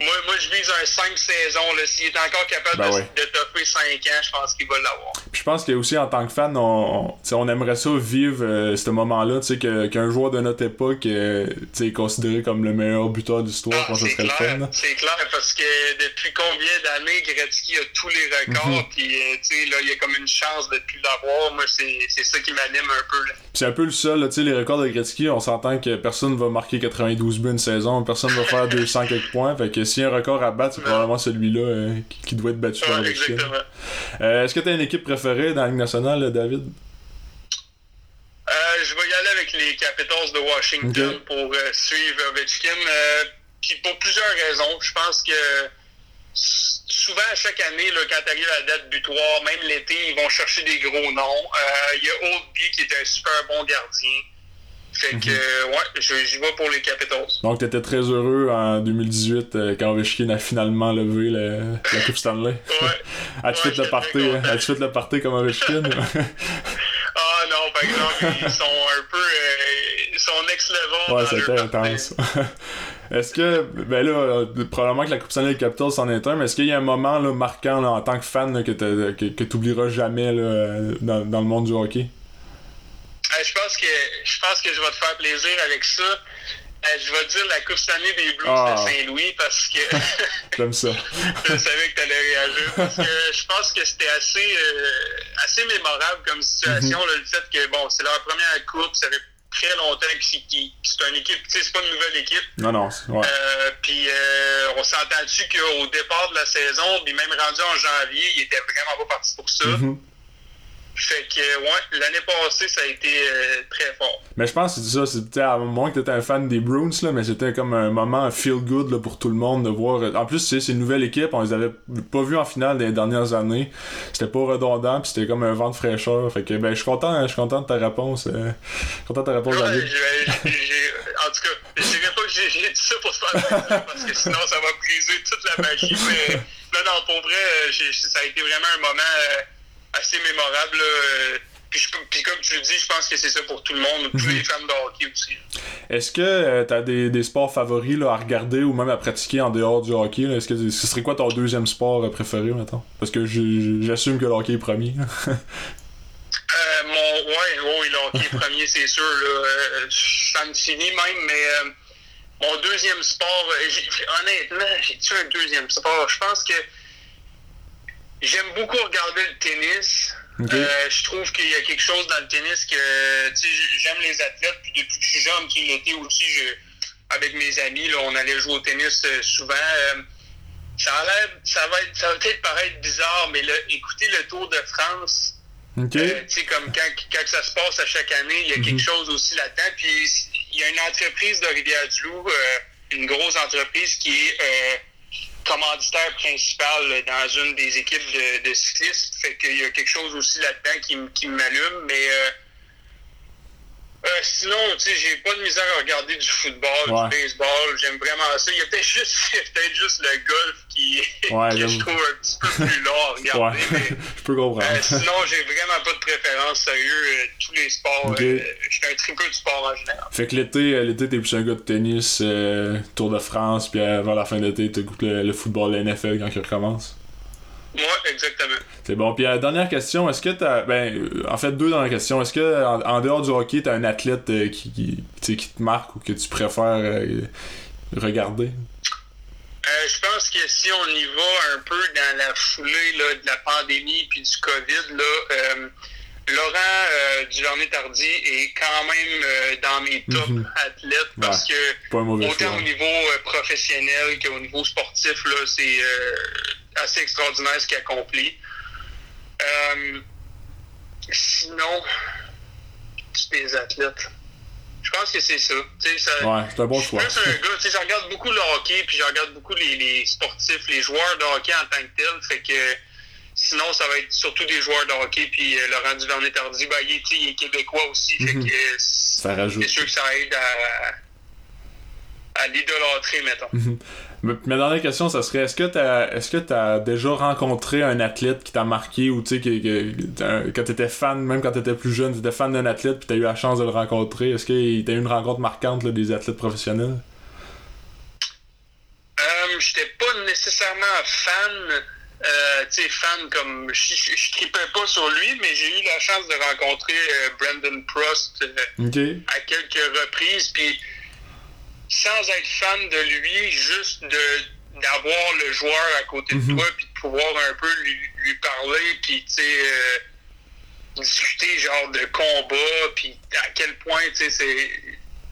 Speaker 2: moi, moi, je vise un 5 saisons. là. S'il est encore capable
Speaker 1: Ben
Speaker 2: de,
Speaker 1: ouais.
Speaker 2: de topper 5 ans, je pense qu'il va l'avoir.
Speaker 1: Puis je pense que aussi en tant que fan, on, on, on aimerait ça vivre euh, ce moment-là, tu sais, que- qu'un joueur de notre époque euh, est considéré comme le meilleur buteur d'histoire,
Speaker 2: Ah, c'est clair, c'est clair, parce que depuis combien d'années Gretzky a tous les records,
Speaker 1: Mhm.
Speaker 2: puis euh, tu sais, là, il y a comme une chance de plus l'avoir. Moi, c'est c'est ça qui m'anime un peu.
Speaker 1: C'est un peu le seul, là, tu sais, les records de Gretzky, on s'entend que personne va marquer 92 buts une saison, personne va faire 200 quelques points, fait que s'il y a un record à battre, c'est probablement celui-là euh, qui, qui doit être battu par
Speaker 2: Ouais, exactement.
Speaker 1: Euh, Est-ce que t'as une équipe préférée dans la Ligue nationale, David?
Speaker 2: Euh, je vais y aller avec les Capitals de Washington pour euh, suivre Ovechkin. Puis pour plusieurs raisons. Je pense que souvent, chaque année, là, quand tu arrives à la date butoir, même l'été, ils vont chercher des gros noms. Il y a Oldby qui est un super bon gardien. Fait que, euh, ouais, je- j'y vais pour les Capitals.
Speaker 1: Donc t'étais très heureux en 2018 euh, quand Ovechkin a finalement levé le- la Coupe Stanley.
Speaker 2: Ouais.
Speaker 1: As-tu
Speaker 2: Ouais,
Speaker 1: fait le party, hein? As-tu fait le party comme Ovechkin?
Speaker 2: Ah non, par exemple, ils sont un peu. euh, ils sont next level.
Speaker 1: ouais, c'était intense. Est-ce que, ben là, euh, probablement que la Coupe Stanley des Capitals c'en est un, mais est-ce qu'il y a un moment là, marquant là, en tant que fan là, que, t'as- que, que t'oublieras jamais là, dans, dans le monde du hockey?
Speaker 2: Euh, je pense que je pense que je vais te faire plaisir avec ça. Euh, je vais te dire la Coupe Stanley des Blues
Speaker 1: Ah.
Speaker 2: de Saint-Louis parce que
Speaker 1: J'aime ça.
Speaker 2: je savais que tu allais réagir. Parce que je pense que c'était assez, euh, assez mémorable comme situation. là, le fait que bon, c'est leur première coupe, ça fait très longtemps que c'est une équipe, tu sais, c'est pas une nouvelle équipe.
Speaker 1: Non, non, c'est- ouais.
Speaker 2: Euh, puis euh, on s'entend-tu qu'au départ de la saison, puis même rendu en janvier, il était vraiment pas parti pour ça.
Speaker 1: Mhm.
Speaker 2: Fait que, ouais, l'année passée, ça a été euh, très fort.
Speaker 1: Mais je pense que c'est ça, c'était à moment que t'étais un fan des Bruins, là, mais c'était comme un moment feel good là, pour tout le monde de voir. En plus, c'est une nouvelle équipe, on les avait pas vus en finale des dernières années. C'était pas redondant, puis c'était comme un vent de fraîcheur. Fait que, ben, je suis content, je suis content de ta réponse. Euh, content de ta réponse,
Speaker 2: Ouais,
Speaker 1: David.
Speaker 2: en tout cas, je dirais pas que j'ai dit ça pour se faire parce que sinon ça va briser toute la magie. Mais là, non, pour vrai, euh, ça a été vraiment un moment euh, assez mémorable. là, euh, Puis, je- puis comme tu le dis, je pense que c'est ça pour tout le monde, tous les fans de hockey aussi.
Speaker 1: Est-ce que euh, t'as des, des sports favoris là, à regarder ou même à pratiquer en dehors du hockey? Est-ce que ce serait quoi ton deuxième sport euh, préféré maintenant? Parce que j'assume que le hockey est premier.
Speaker 2: Euh, mon, ouais, ouais, le hockey est premier, c'est sûr. Là, euh, ça me finit même, mais mon deuxième sport, j'ai- honnêtement, j'ai-tu un deuxième sport? Je pense que j'aime beaucoup regarder le tennis. Euh, je trouve qu'il y a quelque chose dans le tennis que, tu sais, j'aime les athlètes, puis depuis que je suis jeune, puis l'été aussi, je, avec mes amis, là, on allait jouer au tennis euh, souvent. Euh, ça, a l'air- ça va être, ça va peut-être paraître bizarre, mais là, écoutez le Tour de France, euh, tu sais, comme quand, quand ça se passe à chaque année, il y a quelque chose aussi là-dedans. Puis il y a une entreprise de Rivière-du-Loup, une grosse entreprise qui est euh, commanditaire principal dans une des équipes de, de cyclisme. Fait qu'il y a quelque chose aussi là-dedans qui, qui m'allume. Mais euh, sinon, tu sais, j'ai pas de misère à regarder du football,
Speaker 1: Ouais.
Speaker 2: du baseball. J'aime vraiment ça. Il y a peut-être juste, peut-être juste le golf qui,
Speaker 1: Ouais,
Speaker 2: que je trouve un petit peu plus long à regarder.
Speaker 1: Ouais,
Speaker 2: mais-
Speaker 1: je peux comprendre.
Speaker 2: euh, sinon, j'ai vraiment pas de préférence, sérieux. Euh, tous les sports, euh, je suis un tripeux de sport en général.
Speaker 1: Fait que l'été, l'été t'es plus un gars de tennis, euh, Tour de France, puis avant la fin de l'été, t'écoutes le, le football, le NFL quand il recommence?
Speaker 2: Moi, exactement.
Speaker 1: C'est bon. Puis la dernière question, est-ce que t'as. Ben, euh, en fait, deux dernières questions. Est-ce que en, en dehors du hockey, t'as un athlète euh, qui, qui, qui te marque ou que tu préfères euh, regarder?
Speaker 2: Euh, je pense que si on y va un peu dans la foulée là, de la pandémie puis du COVID, là, euh, Laurent euh, Duvernay-Tardy est quand même euh, dans mes top
Speaker 1: Mhm.
Speaker 2: athlètes parce que
Speaker 1: choix.
Speaker 2: autant au niveau euh, professionnel qu'au niveau sportif, c'est euh, assez extraordinaire ce qu'il accomplit. Sinon, c'est des athlètes. Je pense que c'est ça.
Speaker 1: Ouais, c'est un bon choix.
Speaker 2: plus un gars, je regarde beaucoup le hockey, puis je regarde beaucoup les, les sportifs, les joueurs de hockey en tant que tels. Fait que sinon, ça va être surtout des joueurs de hockey, puis euh, Laurent Duvernay-Tardy, ben, il, tu il est québécois aussi. Fait
Speaker 1: Mhm.
Speaker 2: que euh, c'est
Speaker 1: Ça rajoute.
Speaker 2: sûr que ça aide à, à l'idolâtrer, mettons.
Speaker 1: Ma ma dernière question, ça serait est-ce que t'as est-ce que t'as déjà rencontré un athlète qui t'a marqué ou tu sais que, que- quand t'étais fan, même quand t'étais plus jeune, t'étais fan d'un athlète puis t'as eu la chance de le rencontrer, est-ce que t'as eu une rencontre marquante là, des athlètes professionnels?
Speaker 2: Euh, J'étais pas nécessairement fan, euh, tu sais, fan comme. Je tripais pas sur lui, mais j'ai eu la chance de rencontrer euh, Brandon Prost. euh, à quelques reprises, puis sans être fan de lui, juste de d'avoir le joueur à côté de
Speaker 1: Mhm.
Speaker 2: toi, puis de pouvoir un peu lui, lui parler, puis tu sais, euh, discuter genre de combat, puis à quel point, tu sais, c'est...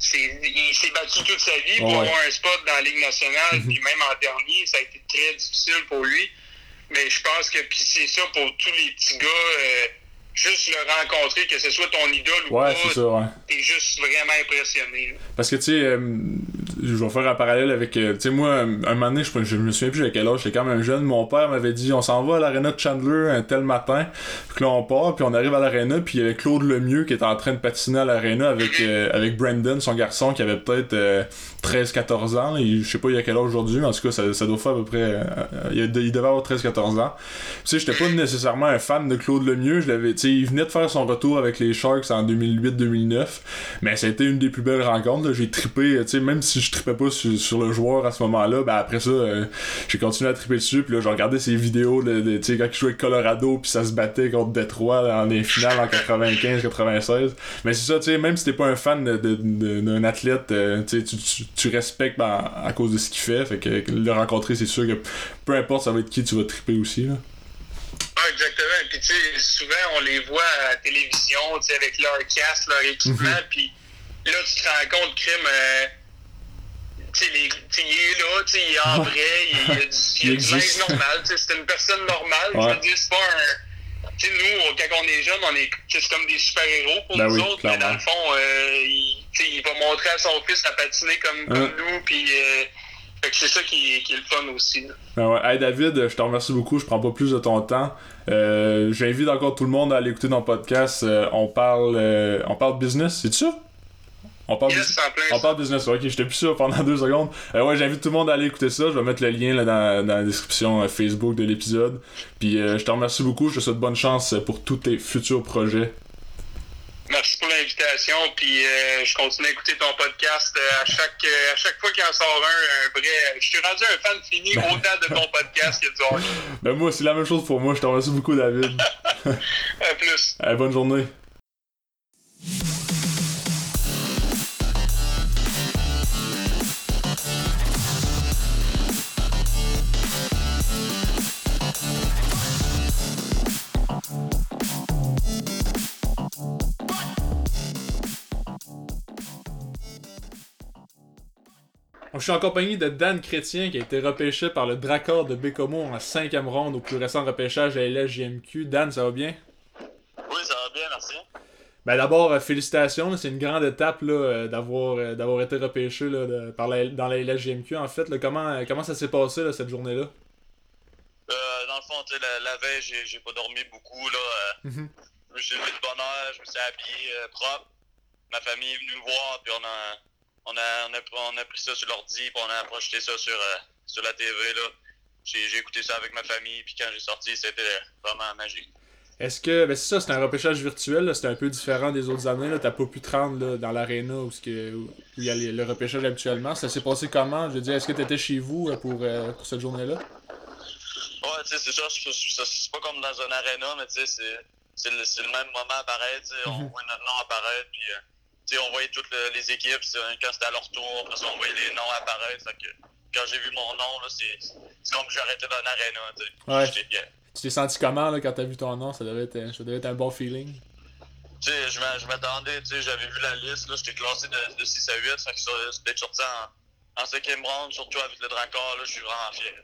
Speaker 2: Il s'est battu toute sa vie pour
Speaker 1: Ouais.
Speaker 2: avoir un spot dans la Ligue nationale,
Speaker 1: Mhm.
Speaker 2: puis même en dernier, ça a été très difficile pour lui. Mais je pense que c'est ça pour tous les petits gars, euh, juste le rencontrer, que ce soit ton idole ou
Speaker 1: Ouais,
Speaker 2: pas,
Speaker 1: ça, ouais.
Speaker 2: t'es juste vraiment impressionné. là.
Speaker 1: Parce que, tu sais, euh, je vais faire un parallèle avec. euh, tu sais, moi, un moment donné, je, je me souviens plus à quel âge, j'étais quand même jeune. Mon père m'avait dit on s'en va à l'aréna de Chandler un tel matin. Puis là, on part, puis on arrive à l'aréna, puis il y avait Claude Lemieux qui était en train de patiner à l'aréna avec, euh, avec Brandon, son garçon, qui avait peut-être euh, 13-14 ans. Je sais pas il y a quel âge aujourd'hui, mais en tout cas, ça, ça doit faire à peu près. euh, euh, il, il devait avoir 13-14 ans. Tu sais, j'étais pas nécessairement un fan de Claude Lemieux. Je l'avais, tu il venait de faire son retour avec les Sharks en 2008-2009. Mais été une des plus belles rencontres. J'ai trippé, tu sais, même si je trippais pas sur, le joueur à ce moment-là, ben après ça, euh, j'ai continué à tripper dessus. Puis là, j'ai regardé ses vidéos, de, tu sais, quand il jouait avec Colorado, puis ça se battait contre Détroit dans les finales en 95-96. Mais c'est ça, tu sais, même si t'es pas un fan d'un athlète, euh, tu, respectes ben, à cause de ce qu'il fait. Fait que le rencontrer, c'est sûr que peu importe ça va être qui, tu vas tripper aussi.
Speaker 2: Exactement. Puis, tu sais, souvent, on les voit à la télévision, tu sais, avec leur casque, leur équipement. Puis là, tu te rends compte, crime, euh, tu sais, tu il est là, tu sais, il est en vrai, il, y a du, du linge normal, tu sais, c'est une personne normale.
Speaker 1: Ouais.
Speaker 2: Je veux dire, c'est pas un. sais, nous, quand on est jeune, on est c'est comme des super-héros pour
Speaker 1: Ben
Speaker 2: nous
Speaker 1: oui,
Speaker 2: autres, mais dans le fond, euh, il, tu il va montrer à son fils à patiner comme, comme
Speaker 1: Hein.
Speaker 2: nous, puis euh, fait que c'est ça qui, qui est le fun aussi. là.
Speaker 1: Ben ouais. Hey David, je te remercie beaucoup, je prends pas plus de ton temps. Euh, J'invite encore tout le monde à aller écouter dans le podcast. Euh, on parle euh, on parle business, c'est ça? On parle
Speaker 2: Yes, plein
Speaker 1: On parle business, ok, j'étais plus sûr pendant deux secondes. Euh, ouais, j'invite tout le monde à aller écouter ça. Je vais mettre le lien là, dans, dans la description euh, Facebook de l'épisode. Puis euh, je te remercie beaucoup. Je te souhaite bonne chance pour tous tes futurs projets.
Speaker 2: Merci pour l'invitation, puis euh, je continue à écouter ton podcast euh, à chaque euh, à chaque fois qu'il en sort un, un vrai. Je suis rendu un fan fini autant de ton podcast que du hockey.
Speaker 1: Ben moi, c'est la même chose pour moi. Je te remercie beaucoup, David.
Speaker 2: À plus.
Speaker 1: Allez, bonne journée. Je suis en compagnie de Dan Chrétien qui a été repêché par le Dracor de Bécomo en cinquième ronde au plus récent repêchage à LSJMQ. Dan, ça va bien?
Speaker 3: Oui, ça va bien, merci.
Speaker 1: Ben d'abord, euh, félicitations, c'est une grande étape euh, d'avoir, euh, d'avoir été repêché là, de- par la- dans la LSJMQ. En fait, là, comment, comment ça s'est passé là, cette journée-là?
Speaker 3: Euh, dans le fond, la, la veille, j'ai, pas dormi beaucoup. Là, euh,
Speaker 1: Mhm.
Speaker 3: je me suis levé de bonne heure, je me suis habillé propre. Ma famille est venue me voir, puis on a, on a, on a, pris- on a pris ça sur l'ordi, puis on a projeté ça sur, euh, sur la TV. Là. J'ai, j'ai écouté ça avec ma famille, puis quand j'ai sorti, c'était vraiment magique.
Speaker 1: Est-ce que, ben c'est ça, c'est un repêchage virtuel, là, c'était un peu différent des autres années. Là, t'as pas pu te rendre là, dans l'aréna où où il y a les- le repêchage habituellement. Ça s'est passé comment? Je veux dire, est-ce que t'étais chez vous euh, pour, euh, pour cette journée-là?
Speaker 3: Ouais, tu sais, c'est ça, c'est, c'est- c'est pas comme dans un aréna, mais tu sais, c'est, c'est, le, c'est le même moment tu sais, on
Speaker 1: Mhm.
Speaker 3: voit notre nom apparaître, puis euh, on voyait toutes le- les équipes, quand c'était à leur tour, après ça, on voyait les noms apparaître, que quand j'ai vu mon nom, c'est, comme été dans un aréna, tu sais.
Speaker 1: Ouais. Tu t'es senti comment là, quand t'as vu ton nom? Ça devait être, ça devait être un bon feeling.
Speaker 3: Tu sais, je m'a- je m'attendais, tu sais, j'avais vu la liste, là, j'étais classé de, de 6 à 8, fait que ça, c'était sorti en, en cinquième round, surtout avec le Dracor, là, je suis vraiment fier.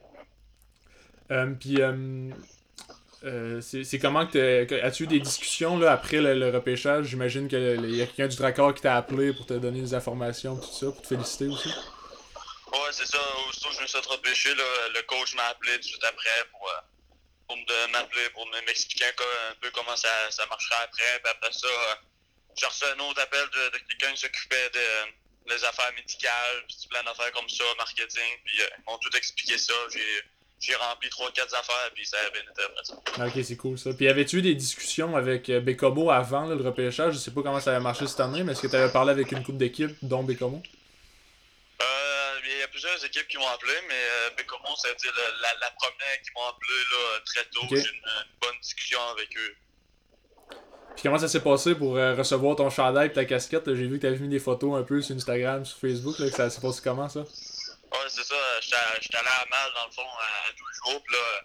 Speaker 1: Euh, Puis, euh, euh, c'est comment que As-tu eu des discussions là, après le, le repêchage? J'imagine qu'il y a quelqu'un du Dracor qui t'a appelé pour te donner des informations, tout ça, pour te féliciter aussi.
Speaker 3: Ouais, c'est ça. Aussitôt que je me suis fait repêcher, là, le coach m'a appelé tout de suite après pour, euh, pour m'appeler, pour me- m'expliquer un, peu comment ça, ça marcherait après. Puis après ça, euh, j'ai reçu un autre appel de, quelqu'un qui s'occupait de les affaires médicales, puis plein d'affaires comme ça, marketing. Puis euh, ils m'ont tout expliqué ça. J'ai rempli 3-4 affaires, puis ça a bien été après ça.
Speaker 1: Ok, c'est cool ça. Puis, avais-tu eu des discussions avec euh, Bécomo avant là, le repêchage? Je sais pas comment ça avait marché cette année, mais est-ce que t'avais parlé avec une coupe d'équipes, dont Bécomo?
Speaker 3: Euh, il y a plusieurs équipes qui m'ont appelé, mais euh, Bécomo, ça le- la, la première qui m'ont appelé là, très tôt. J'ai eu une, une bonne discussion avec eux.
Speaker 1: Puis comment ça s'est passé pour euh, recevoir ton chandail et ta casquette? J'ai vu que t'avais mis des photos un peu sur Instagram, sur Facebook, là, que ça s'est passé comment ça?
Speaker 3: Ouais, c'est ça. J'étais j'étais allé à Mal, dans le fond, à, à tous les jours. Puis là,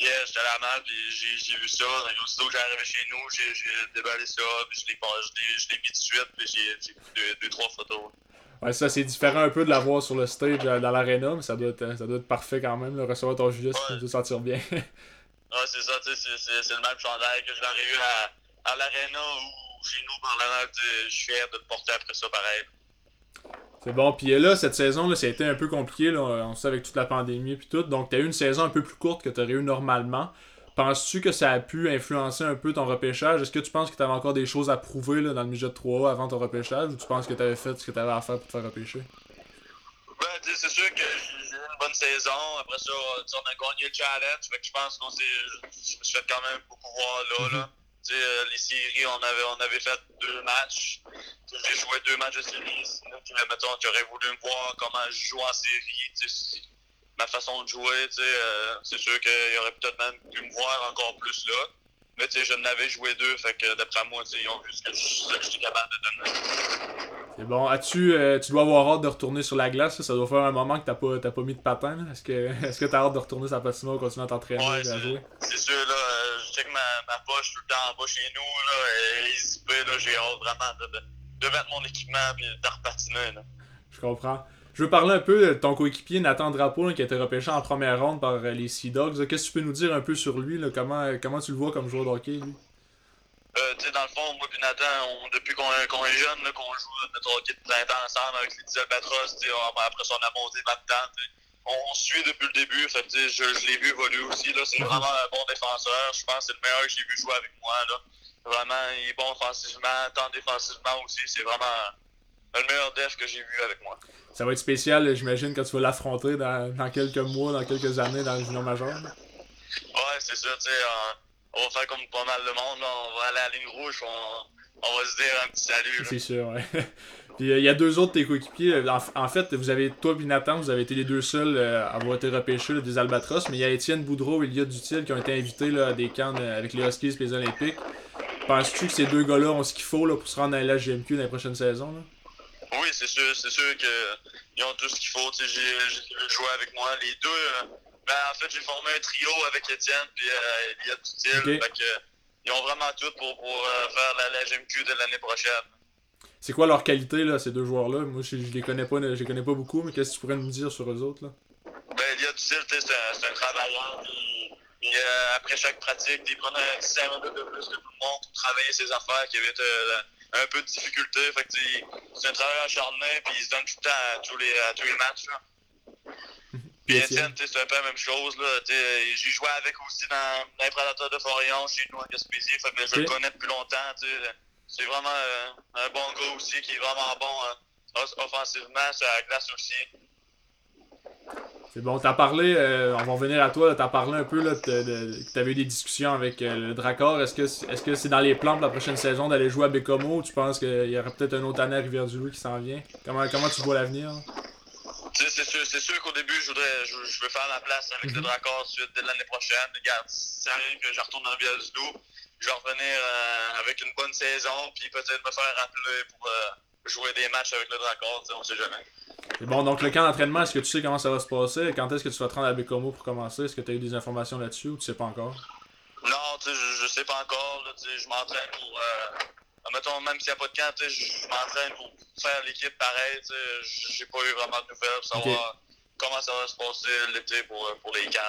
Speaker 3: hier, j'étais allé à Mal, puis j'ai j'ai vu ça. Donc, aussitôt que j'arrivais chez nous, j'ai déballé ça, puis je l'ai mis tout de suite, puis j'ai deux, deux, trois photos.
Speaker 1: Ouais, ça c'est différent un peu de l'avoir sur le stage dans l'arena, mais ça doit être, ça doit être parfait quand même, là, recevoir ton ça
Speaker 3: Ouais.
Speaker 1: te sentir bien.
Speaker 3: Ouais, c'est ça, tu sais, c'est- le même chandail que je l'aurais eu à, à l'Arena ou chez nous par la main. Je suis fier de le porter après ça, pareil.
Speaker 1: C'est bon, puis là, cette saison, là, ça a été un peu compliqué, là, on sait avec toute la pandémie puis tout, donc t'as eu une saison un peu plus courte que t'aurais eu normalement. Penses-tu que ça a pu influencer un peu ton repêchage? Est-ce que tu penses que t'avais encore des choses à prouver là, dans le midget 3 avant ton repêchage, ou tu penses que t'avais fait ce que t'avais à faire pour te faire repêcher?
Speaker 3: Ben, tu c'est sûr que j'ai eu une bonne saison. Après ça, tu on a gagné le challenge. Fait que je pense. Je je me suis fait quand même beaucoup voir là. là. Euh, les séries, on avait, on avait fait deux matchs. J'ai joué deux matchs de série. Sinon, tu aurais voulu me voir comment je joue en série. Ma façon de jouer, euh, c'est sûr qu'il aurait peut-être même pu me voir encore plus là. Mais je n'avais joué deux, fait que d'après moi, ils ont vu ce que je- ce que j'étais capable de donner.
Speaker 1: C'est bon. As-tu, euh, tu dois avoir hâte de retourner sur la glace. Ça, ça doit faire un moment que t'as pas, t'as pas mis de patin. là. Est-ce que, est-ce que t'as hâte de retourner sur la patinoire, continuer à t'entraîner
Speaker 3: Ouais,
Speaker 1: et à
Speaker 3: c'est-
Speaker 1: jouer?
Speaker 3: C'est sûr, là, euh, je sais que ma, ma poche tout le temps en bas chez nous, là, elle est zippée, là, j'ai hâte vraiment de, de, de mettre mon équipement puis de repatiner, là.
Speaker 1: Je comprends. Je veux parler un peu de ton coéquipier Nathan Drapeau qui a été repêché en première ronde par euh, les Sea Dogs. Qu'est-ce que tu peux nous dire un peu sur lui? Là? Comment, comment tu le vois comme joueur de hockey, lui?
Speaker 3: Euh, tu sais, dans le fond, moi et Nathan, depuis qu'on est jeune, qu'on joue notre hockey de printemps ensemble avec les 10 Albatros, après son a monté là-dedans, on suit depuis le début. Fait, je, je l'ai vu évoluer aussi. C'est mhm. vraiment un bon défenseur. Je pense que c'est le meilleur que j'ai vu jouer avec moi. Là. Vraiment, il est bon offensivement, tant défensivement aussi. C'est vraiment le meilleur def que j'ai vu avec moi.
Speaker 1: Ça va être spécial, j'imagine, quand tu vas l'affronter dans, dans, quelques mois, dans quelques années dans le junior majeur.
Speaker 3: Ouais, c'est sûr. tu sais on va faire comme pas mal de monde. Là. On va aller à la ligne rouge, on, on va se dire un petit salut.
Speaker 1: C'est sûr, ouais. Puis il euh, y a deux autres tes coéquipiers. En, fait, vous avez toi et Nathan, vous avez été les deux seuls euh, à avoir été repêchés des Albatros, mais il y a Étienne Boudreau et Eliott Dutil qui ont été invités là, à des camps euh, avec les Huskies et les Olympiques. Penses-tu que ces deux gars-là ont ce qu'il faut là, pour se rendre à la GMQ dans les prochaines saisons? Là?
Speaker 3: Oui, c'est sûr, c'est sûr qu'ils ont tout ce qu'il faut. J'ai joué avec moi. Les deux, ben, en fait, j'ai formé un trio avec Étienne puis euh, Dutil. ils ont vraiment tout pour, pour faire la, la GMQ de l'année prochaine.
Speaker 1: C'est quoi leur qualité, là, ces deux joueurs-là? Moi, je, je, les connais pas, je les connais pas beaucoup, mais qu'est-ce que tu pourrais nous dire sur eux autres là?
Speaker 3: Ben, c'est un, un travailleur. euh, après chaque pratique, il prend un 10 minutes de plus que tout le monde pour travailler ses affaires qui avait euh, un peu de difficulté. Fait que c'est un travailleur acharné, puis il se donne tout le temps à tous les, à tous les matchs. Là. Puis Étienne, c'est un peu la même chose. J'ai joué avec aussi dans, dans les prédateurs de Forion, chez nous en Gaspésie. Fait que je le connais depuis longtemps. C'est vraiment euh, un bon gars aussi qui est vraiment bon euh, offensivement, sur la glace aussi.
Speaker 1: C'est bon, t'as parlé, euh, on va revenir à toi, t'as parlé un peu là, que t'avais eu des discussions avec le Dracor. Est-ce que est-ce que c'est dans les plans pour la prochaine saison d'aller jouer à Bécomo ou tu penses qu'il y aurait peut-être un autre année à Rivière-du-Loup qui s'en vient? Comment, comment tu vois l'avenir?
Speaker 3: C'est sûr, sûr qu'au début, je voudrais je, veux faire ma place avec le mhm. Dracor suite dès l'année prochaine. Regarde, ça arrive que je retourne dans Rivière-du-Loup je vais revenir euh, avec une bonne saison, puis peut-être me faire rappeler pour euh, jouer des matchs avec le Dracor, on sait jamais.
Speaker 1: Et bon, donc le camp d'entraînement, est-ce que tu sais comment ça va se passer? Quand est-ce que tu vas te rendre à Bécomo pour commencer? Est-ce que tu as eu des informations là-dessus ou tu sais pas encore?
Speaker 3: Non, tu sais, je, je, sais pas encore. Là, je m'entraîne pour. Euh, mettons, même s'il n'y a pas de camp, je m'entraîne pour faire l'équipe pareil. J'ai pas eu vraiment de nouvelles pour savoir comment ça va se passer l'été pour, pour les camps.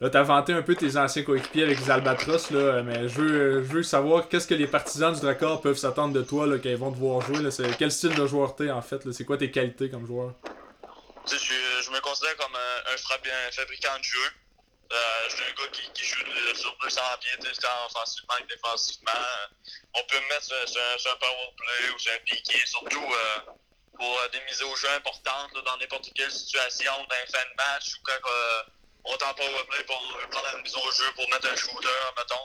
Speaker 1: Là, t'as vanté un peu tes anciens coéquipiers avec les Albatros, là, mais je veux, je veux savoir qu'est-ce que les partisans du Dracor peuvent s'attendre de toi là, quand ils vont te voir jouer. Là. Quel style de joueur t'es en fait? C'est quoi tes qualités comme joueur?
Speaker 3: Je, je me considère comme un, un fabricant de jeu. Euh, je suis un gars qui, qui joue sur 200 pieds, tant offensivement que défensivement. On peut me mettre sur, un power play ou sur un piqué, surtout euh, pour euh, des mises au jeu importantes dans n'importe quelle situation, dans un fin de match ou quand on t'en pas play pour prendre une mise au jeu pour mettre un shooter, mettons.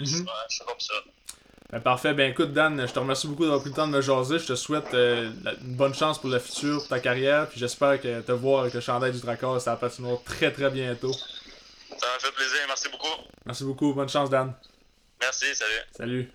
Speaker 3: Mm -hmm. Je suis comme ça.
Speaker 1: Ben, parfait. Ben écoute, Dan, je te remercie beaucoup d'avoir pris le temps de me jaser. Je te souhaite euh, une bonne chance pour le futur, pour ta carrière. Puis j'espère que te voir avec le chandail du Dracor, ça va patinoire très très bientôt.
Speaker 3: Ça m'a fait plaisir. Merci beaucoup.
Speaker 1: Merci beaucoup. Bonne chance, Dan.
Speaker 3: Merci. Salut.
Speaker 1: Salut.